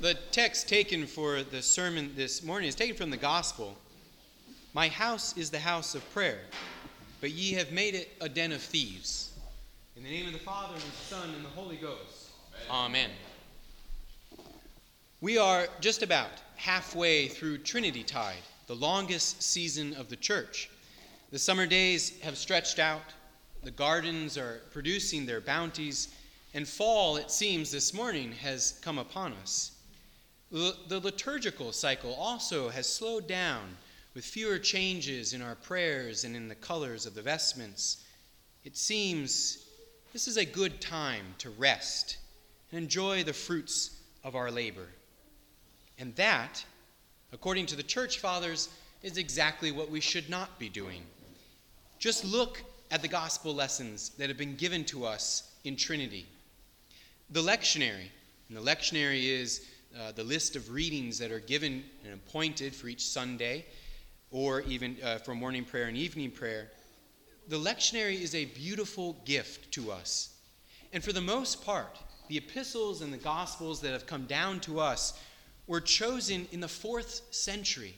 The text taken for the sermon this morning is taken from the Gospel. My house is the house of prayer, but ye have made it a den of thieves. In the name of the Father, and the Son, and the Holy Ghost. Amen. Amen. We are just about halfway through Trinity Tide, the longest season of the church. The summer days have stretched out, the gardens are producing their bounties, and fall, it seems, this morning has come upon us. The liturgical cycle also has slowed down with fewer changes in our prayers and in the colors of the vestments. It seems this is a good time to rest and enjoy the fruits of our labor. And that, according to the church fathers, is exactly what we should not be doing. Just look at the gospel lessons that have been given to us in Trinity. The lectionary, and the lectionary is uh, the list of readings that are given and appointed for each Sunday, or even uh, for morning prayer and evening prayer, the lectionary is a beautiful gift to us. And for the most part, the epistles and the gospels that have come down to us were chosen in the fourth century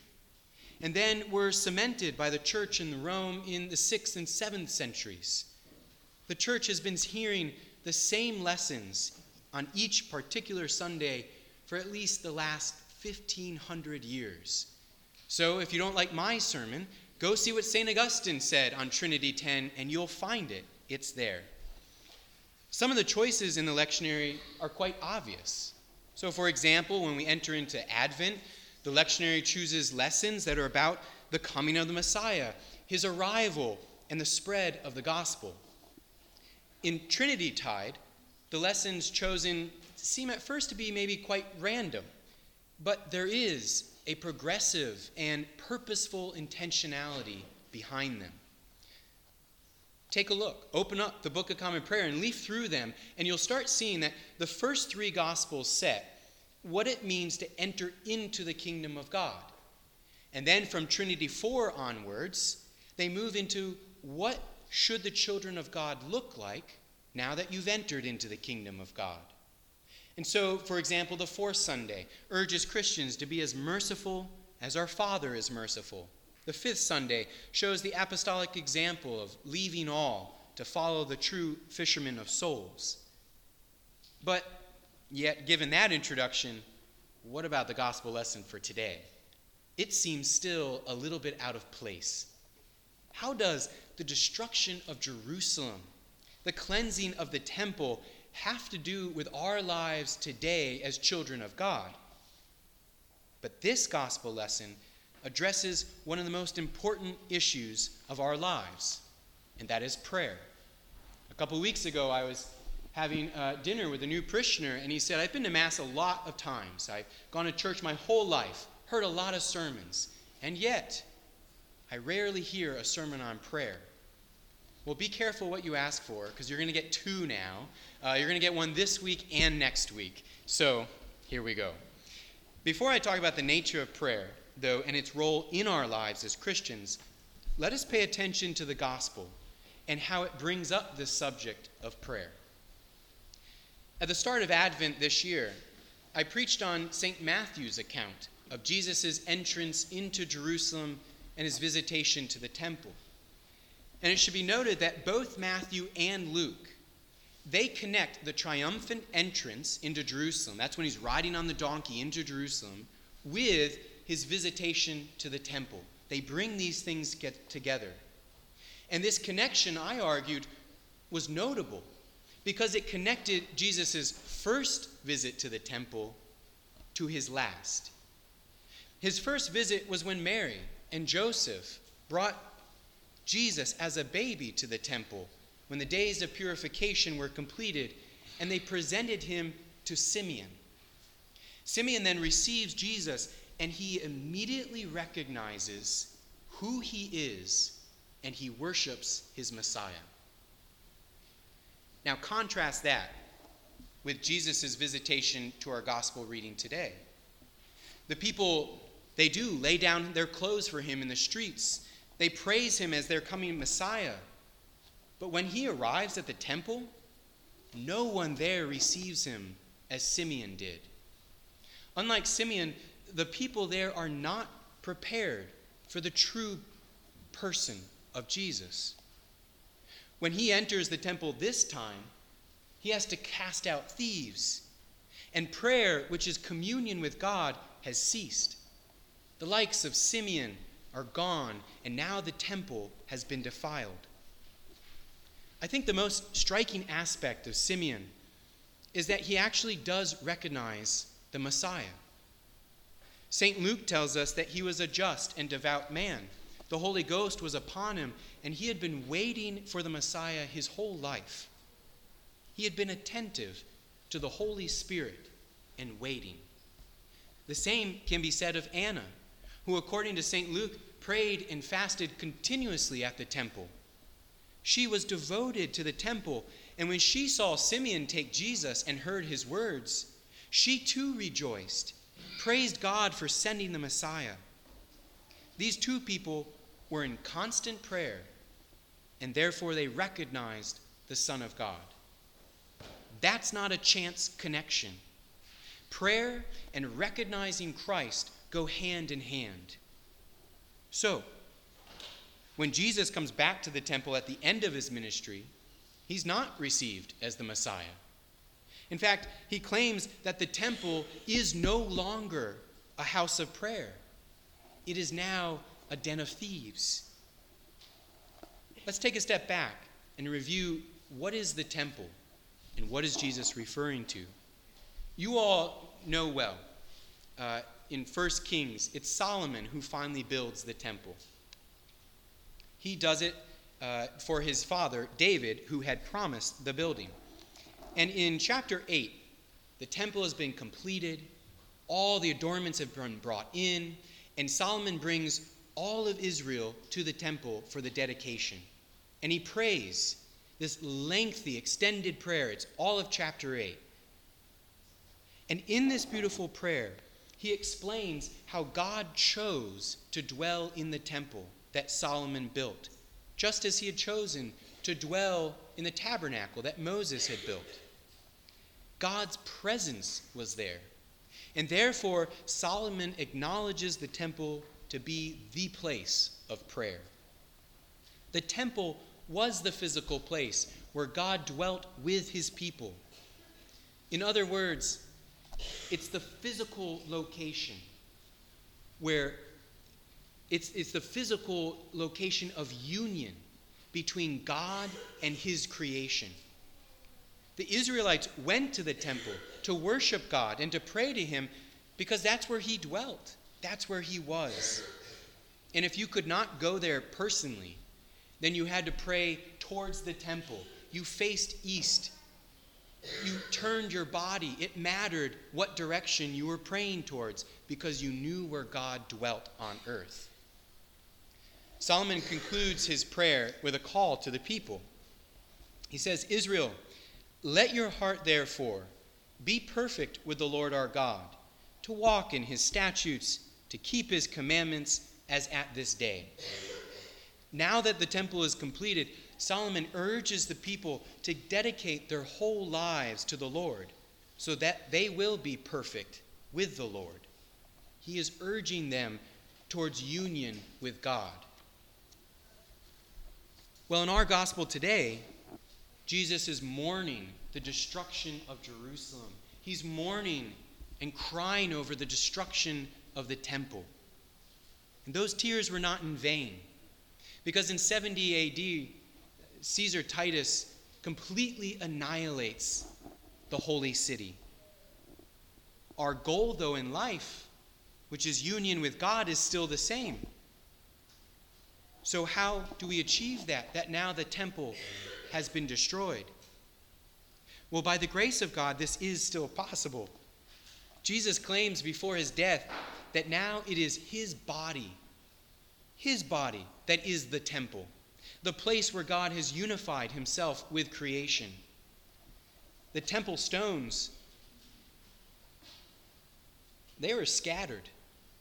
and then were cemented by the church in Rome in the sixth and seventh centuries. The church has been hearing the same lessons on each particular Sunday for at least the last 1,500 years. So if you don't like my sermon, go see what St. Augustine said on Trinity 10, and you'll find it. It's there. Some of the choices in the lectionary are quite obvious. So, for example, when we enter into Advent, the lectionary chooses lessons that are about the coming of the Messiah, his arrival, and the spread of the gospel. In Trinity Tide, the lessons chosen seem at first to be maybe quite random, but there is a progressive and purposeful intentionality behind them. Take a look. Open up the Book of Common Prayer and leaf through them, and you'll start seeing that the first three Gospels set what it means to enter into the kingdom of God. And then from Trinity 4 onwards, they move into what should the children of God look like now that you've entered into the kingdom of God. And so, for example, the fourth Sunday urges Christians to be as merciful as our Father is merciful. The fifth Sunday shows the apostolic example of leaving all to follow the true fisherman of souls. But yet, given that introduction, what about the gospel lesson for today? It seems still a little bit out of place. How does the destruction of Jerusalem, the cleansing of the temple, have to do with our lives today as children of God. But this gospel lesson addresses one of the most important issues of our lives, and that is prayer. A couple weeks ago, I was having uh, dinner with a new parishioner, and he said, I've been to Mass a lot of times. I've gone to church my whole life, heard a lot of sermons, and yet I rarely hear a sermon on prayer. Well, be careful what you ask for because you're going to get two now. Uh, you're going to get one this week and next week. So here we go. Before I talk about the nature of prayer, though, and its role in our lives as Christians, let us pay attention to the gospel and how it brings up this subject of prayer. At the start of Advent this year, I preached on St. Matthew's account of Jesus' entrance into Jerusalem and his visitation to the temple. And it should be noted that both Matthew and Luke they connect the triumphant entrance into Jerusalem. That's when he's riding on the donkey into Jerusalem with his visitation to the temple. They bring these things get together. And this connection, I argued, was notable because it connected Jesus' first visit to the temple to his last. His first visit was when Mary and Joseph brought Jesus as a baby to the temple when the days of purification were completed, and they presented him to Simeon. Simeon then receives Jesus, and he immediately recognizes who he is, and he worships his Messiah. Now, contrast that with Jesus' visitation to our gospel reading today. The people, they do lay down their clothes for him in the streets they praise him as their coming Messiah. But when he arrives at the temple, no one there receives him as Simeon did. Unlike Simeon, the people there are not prepared for the true person of Jesus. When he enters the temple this time, he has to cast out thieves. And prayer, which is communion with God, has ceased. The likes of Simeon are gone, and now the temple has been defiled. I think the most striking aspect of Simeon is that he actually does recognize the Messiah. St. Luke tells us that he was a just and devout man. The Holy Ghost was upon him, and he had been waiting for the Messiah his whole life. He had been attentive to the Holy Spirit and waiting. The same can be said of Anna, who, according to St. Luke, prayed and fasted continuously at the temple. She was devoted to the temple, and when she saw Simeon take Jesus and heard his words, she too rejoiced, praised God for sending the Messiah. These two people were in constant prayer, and therefore they recognized the Son of God. That's not a chance connection. Prayer and recognizing Christ go hand in hand. So, when Jesus comes back to the temple at the end of his ministry, he's not received as the Messiah. In fact, he claims that the temple is no longer a house of prayer, it is now a den of thieves. Let's take a step back and review what is the temple and what is Jesus referring to. You all know well. Uh, in 1 Kings, it's Solomon who finally builds the temple. He does it uh, for his father, David, who had promised the building. And in chapter 8, the temple has been completed, all the adornments have been brought in, and Solomon brings all of Israel to the temple for the dedication. And he prays this lengthy, extended prayer. It's all of chapter 8. And in this beautiful prayer, he explains how God chose to dwell in the temple that Solomon built, just as he had chosen to dwell in the tabernacle that Moses had built. God's presence was there. And therefore, Solomon acknowledges the temple to be the place of prayer. The temple was the physical place where God dwelt with his people. In other words, it's the physical location where it's, it's the physical location of union between God and his creation. The Israelites went to the temple to worship God and to pray to him because that's where he dwelt, that's where he was. And if you could not go there personally, then you had to pray towards the temple. You faced east. You turned your body. It mattered what direction you were praying towards because you knew where God dwelt on earth. Solomon concludes his prayer with a call to the people. He says, Israel, let your heart therefore be perfect with the Lord our God, to walk in his statutes, to keep his commandments as at this day. Now that the temple is completed, Solomon urges the people to dedicate their whole lives to the Lord so that they will be perfect with the Lord. He is urging them towards union with God. Well, in our gospel today, Jesus is mourning the destruction of Jerusalem. He's mourning and crying over the destruction of the temple. And those tears were not in vain, because in 70 AD, Caesar Titus completely annihilates the holy city. Our goal, though, in life, which is union with God, is still the same. So, how do we achieve that? That now the temple has been destroyed. Well, by the grace of God, this is still possible. Jesus claims before his death that now it is his body, his body, that is the temple, the place where God has unified himself with creation. The temple stones, they were scattered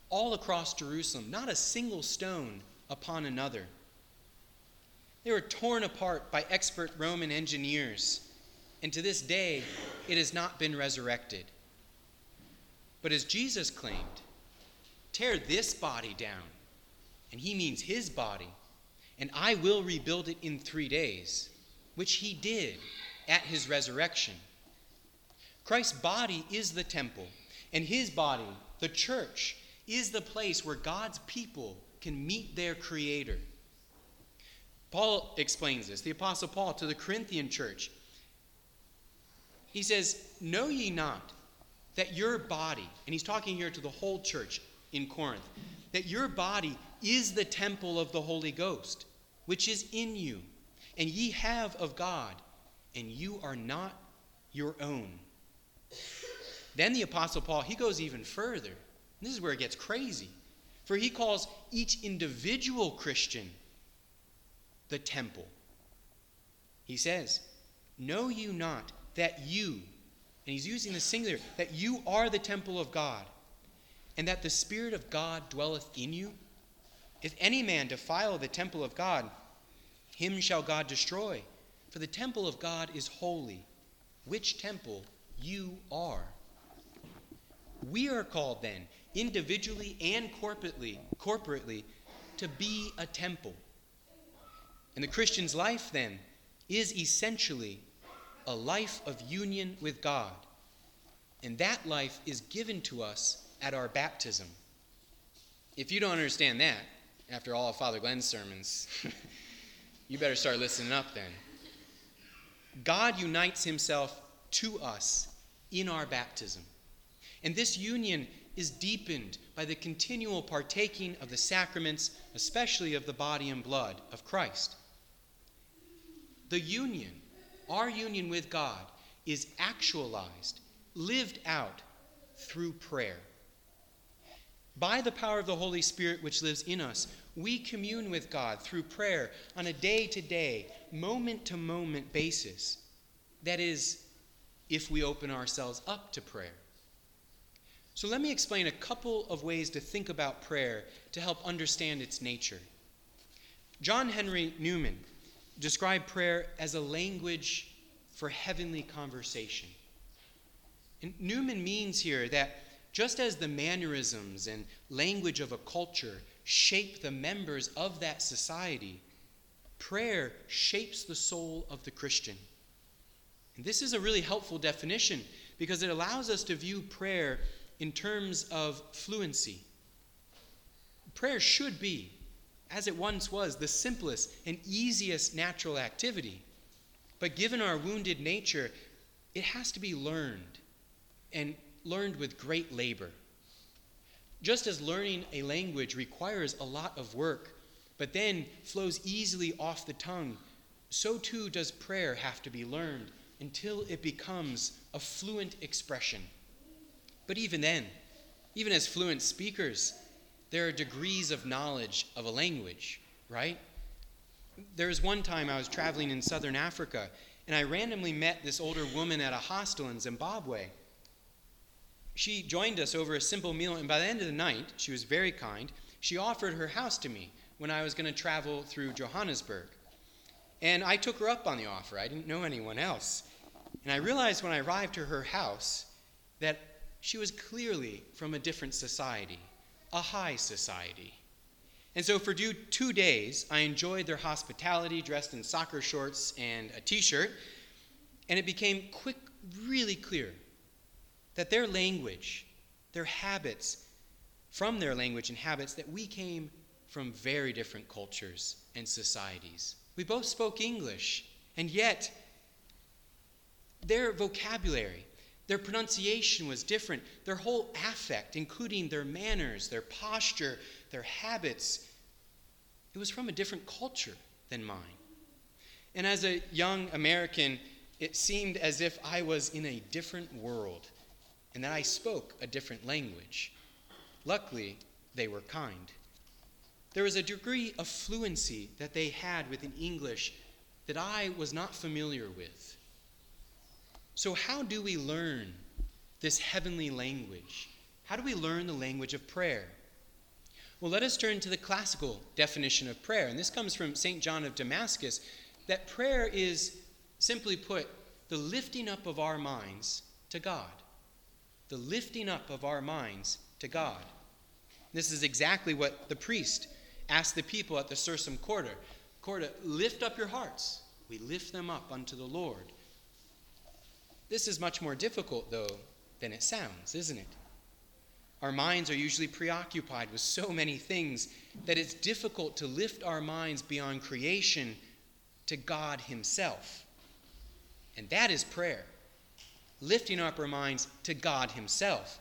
all across Jerusalem, not a single stone upon another. They were torn apart by expert Roman engineers, and to this day it has not been resurrected. But as Jesus claimed, tear this body down, and he means his body, and I will rebuild it in three days, which he did at his resurrection. Christ's body is the temple, and his body, the church, is the place where God's people can meet their Creator. Paul explains this, the Apostle Paul, to the Corinthian church. He says, Know ye not that your body, and he's talking here to the whole church in Corinth, that your body is the temple of the Holy Ghost, which is in you, and ye have of God, and you are not your own. Then the Apostle Paul, he goes even further. This is where it gets crazy. For he calls each individual Christian the temple. He says, Know you not that you, and he's using the singular, that you are the temple of God, and that the Spirit of God dwelleth in you? If any man defile the temple of God, him shall God destroy. For the temple of God is holy, which temple you are. We are called then, individually and corporately, corporately, to be a temple. And the Christian's life then is essentially a life of union with God. And that life is given to us at our baptism. If you don't understand that, after all of Father Glenn's sermons, you better start listening up then. God unites himself to us in our baptism. And this union is deepened by the continual partaking of the sacraments, especially of the body and blood of Christ. The union, our union with God, is actualized, lived out through prayer. By the power of the Holy Spirit which lives in us, we commune with God through prayer on a day to day, moment to moment basis. That is, if we open ourselves up to prayer. So let me explain a couple of ways to think about prayer to help understand its nature. John Henry Newman described prayer as a language for heavenly conversation. And Newman means here that just as the mannerisms and language of a culture shape the members of that society, prayer shapes the soul of the Christian. And this is a really helpful definition because it allows us to view prayer in terms of fluency. Prayer should be, as it once was, the simplest and easiest natural activity. But given our wounded nature, it has to be learned and learned with great labor. Just as learning a language requires a lot of work, but then flows easily off the tongue, so too does prayer have to be learned until it becomes a fluent expression. But even then, even as fluent speakers, there are degrees of knowledge of a language, right? There was one time I was traveling in southern Africa, and I randomly met this older woman at a hostel in Zimbabwe she joined us over a simple meal, and by the end of the night, she was very kind. She offered her house to me when I was going to travel through Johannesburg. And I took her up on the offer. I didn't know anyone else. And I realized when I arrived to her house that she was clearly from a different society, a high society. And so for two days, I enjoyed their hospitality, dressed in soccer shorts and a t shirt. And it became quick, really clear that their language, their habits, from their language and habits, that we came from very different cultures and societies. We both spoke English, and yet their vocabulary, their pronunciation was different. Their whole affect, including their manners, their posture, their habits, it was from a different culture than mine. And as a young American, it seemed as if I was in a different world and that I spoke a different language. Luckily, they were kind. There was a degree of fluency that they had within English that I was not familiar with. So, how do we learn this heavenly language? How do we learn the language of prayer? Well, let us turn to the classical definition of prayer. And this comes from St. John of Damascus that prayer is, simply put, the lifting up of our minds to God the lifting up of our minds to God. This is exactly what the priest asked the people at the Sursum Corda. Corda, lift up your hearts. We lift them up unto the Lord. This is much more difficult, though, than it sounds, isn't it? Our minds are usually preoccupied with so many things that it's difficult to lift our minds beyond creation to God Himself. And that is prayer. Lifting up our minds to God Himself.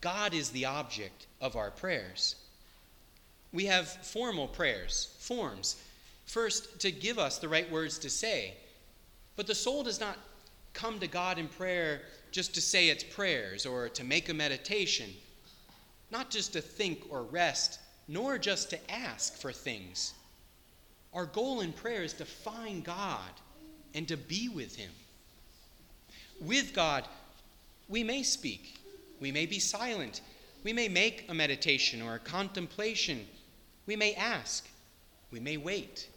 God is the object of our prayers. We have formal prayers, forms. First, to give us the right words to say. But the soul does not come to God in prayer just to say its prayers or to make a meditation, not just to think or rest, nor just to ask for things. Our goal in prayer is to find God and to be with Him. With God, we may speak, we may be silent, we may make a meditation or a contemplation, we may ask, we may wait.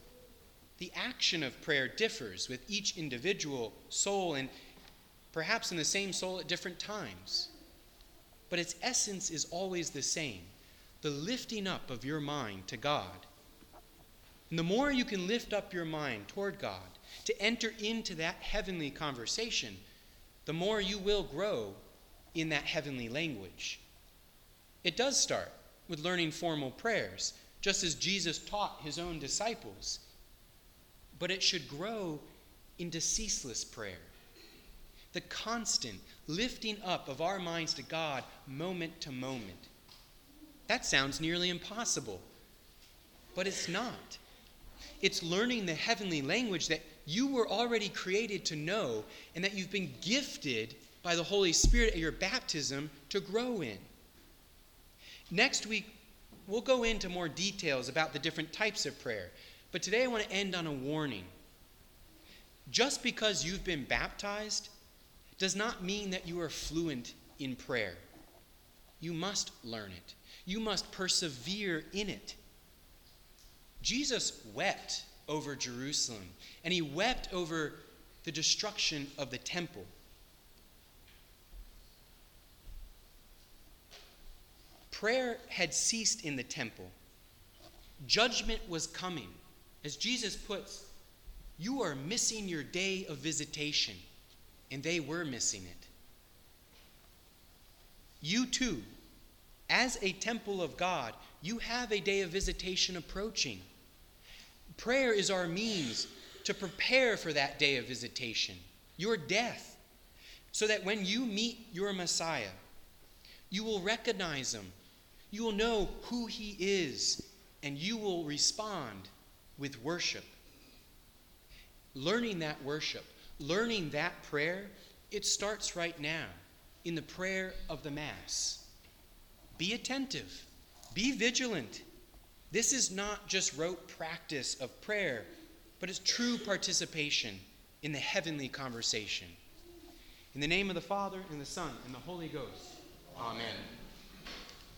The action of prayer differs with each individual soul and perhaps in the same soul at different times. But its essence is always the same the lifting up of your mind to God. And the more you can lift up your mind toward God, to enter into that heavenly conversation, the more you will grow in that heavenly language. It does start with learning formal prayers, just as Jesus taught his own disciples. But it should grow into ceaseless prayer. The constant lifting up of our minds to God moment to moment. That sounds nearly impossible, but it's not. It's learning the heavenly language that you were already created to know and that you've been gifted by the Holy Spirit at your baptism to grow in. Next week, we'll go into more details about the different types of prayer. But today I want to end on a warning. Just because you've been baptized does not mean that you are fluent in prayer. You must learn it, you must persevere in it. Jesus wept over Jerusalem, and he wept over the destruction of the temple. Prayer had ceased in the temple. Judgment was coming. As Jesus puts, you are missing your day of visitation, and they were missing it. You too, as a temple of God, you have a day of visitation approaching. Prayer is our means to prepare for that day of visitation, your death, so that when you meet your Messiah, you will recognize him, you will know who he is, and you will respond with worship. Learning that worship, learning that prayer, it starts right now in the prayer of the Mass. Be attentive, be vigilant this is not just rote practice of prayer, but it's true participation in the heavenly conversation. In the name of the Father, and the Son, and the Holy Ghost. Amen.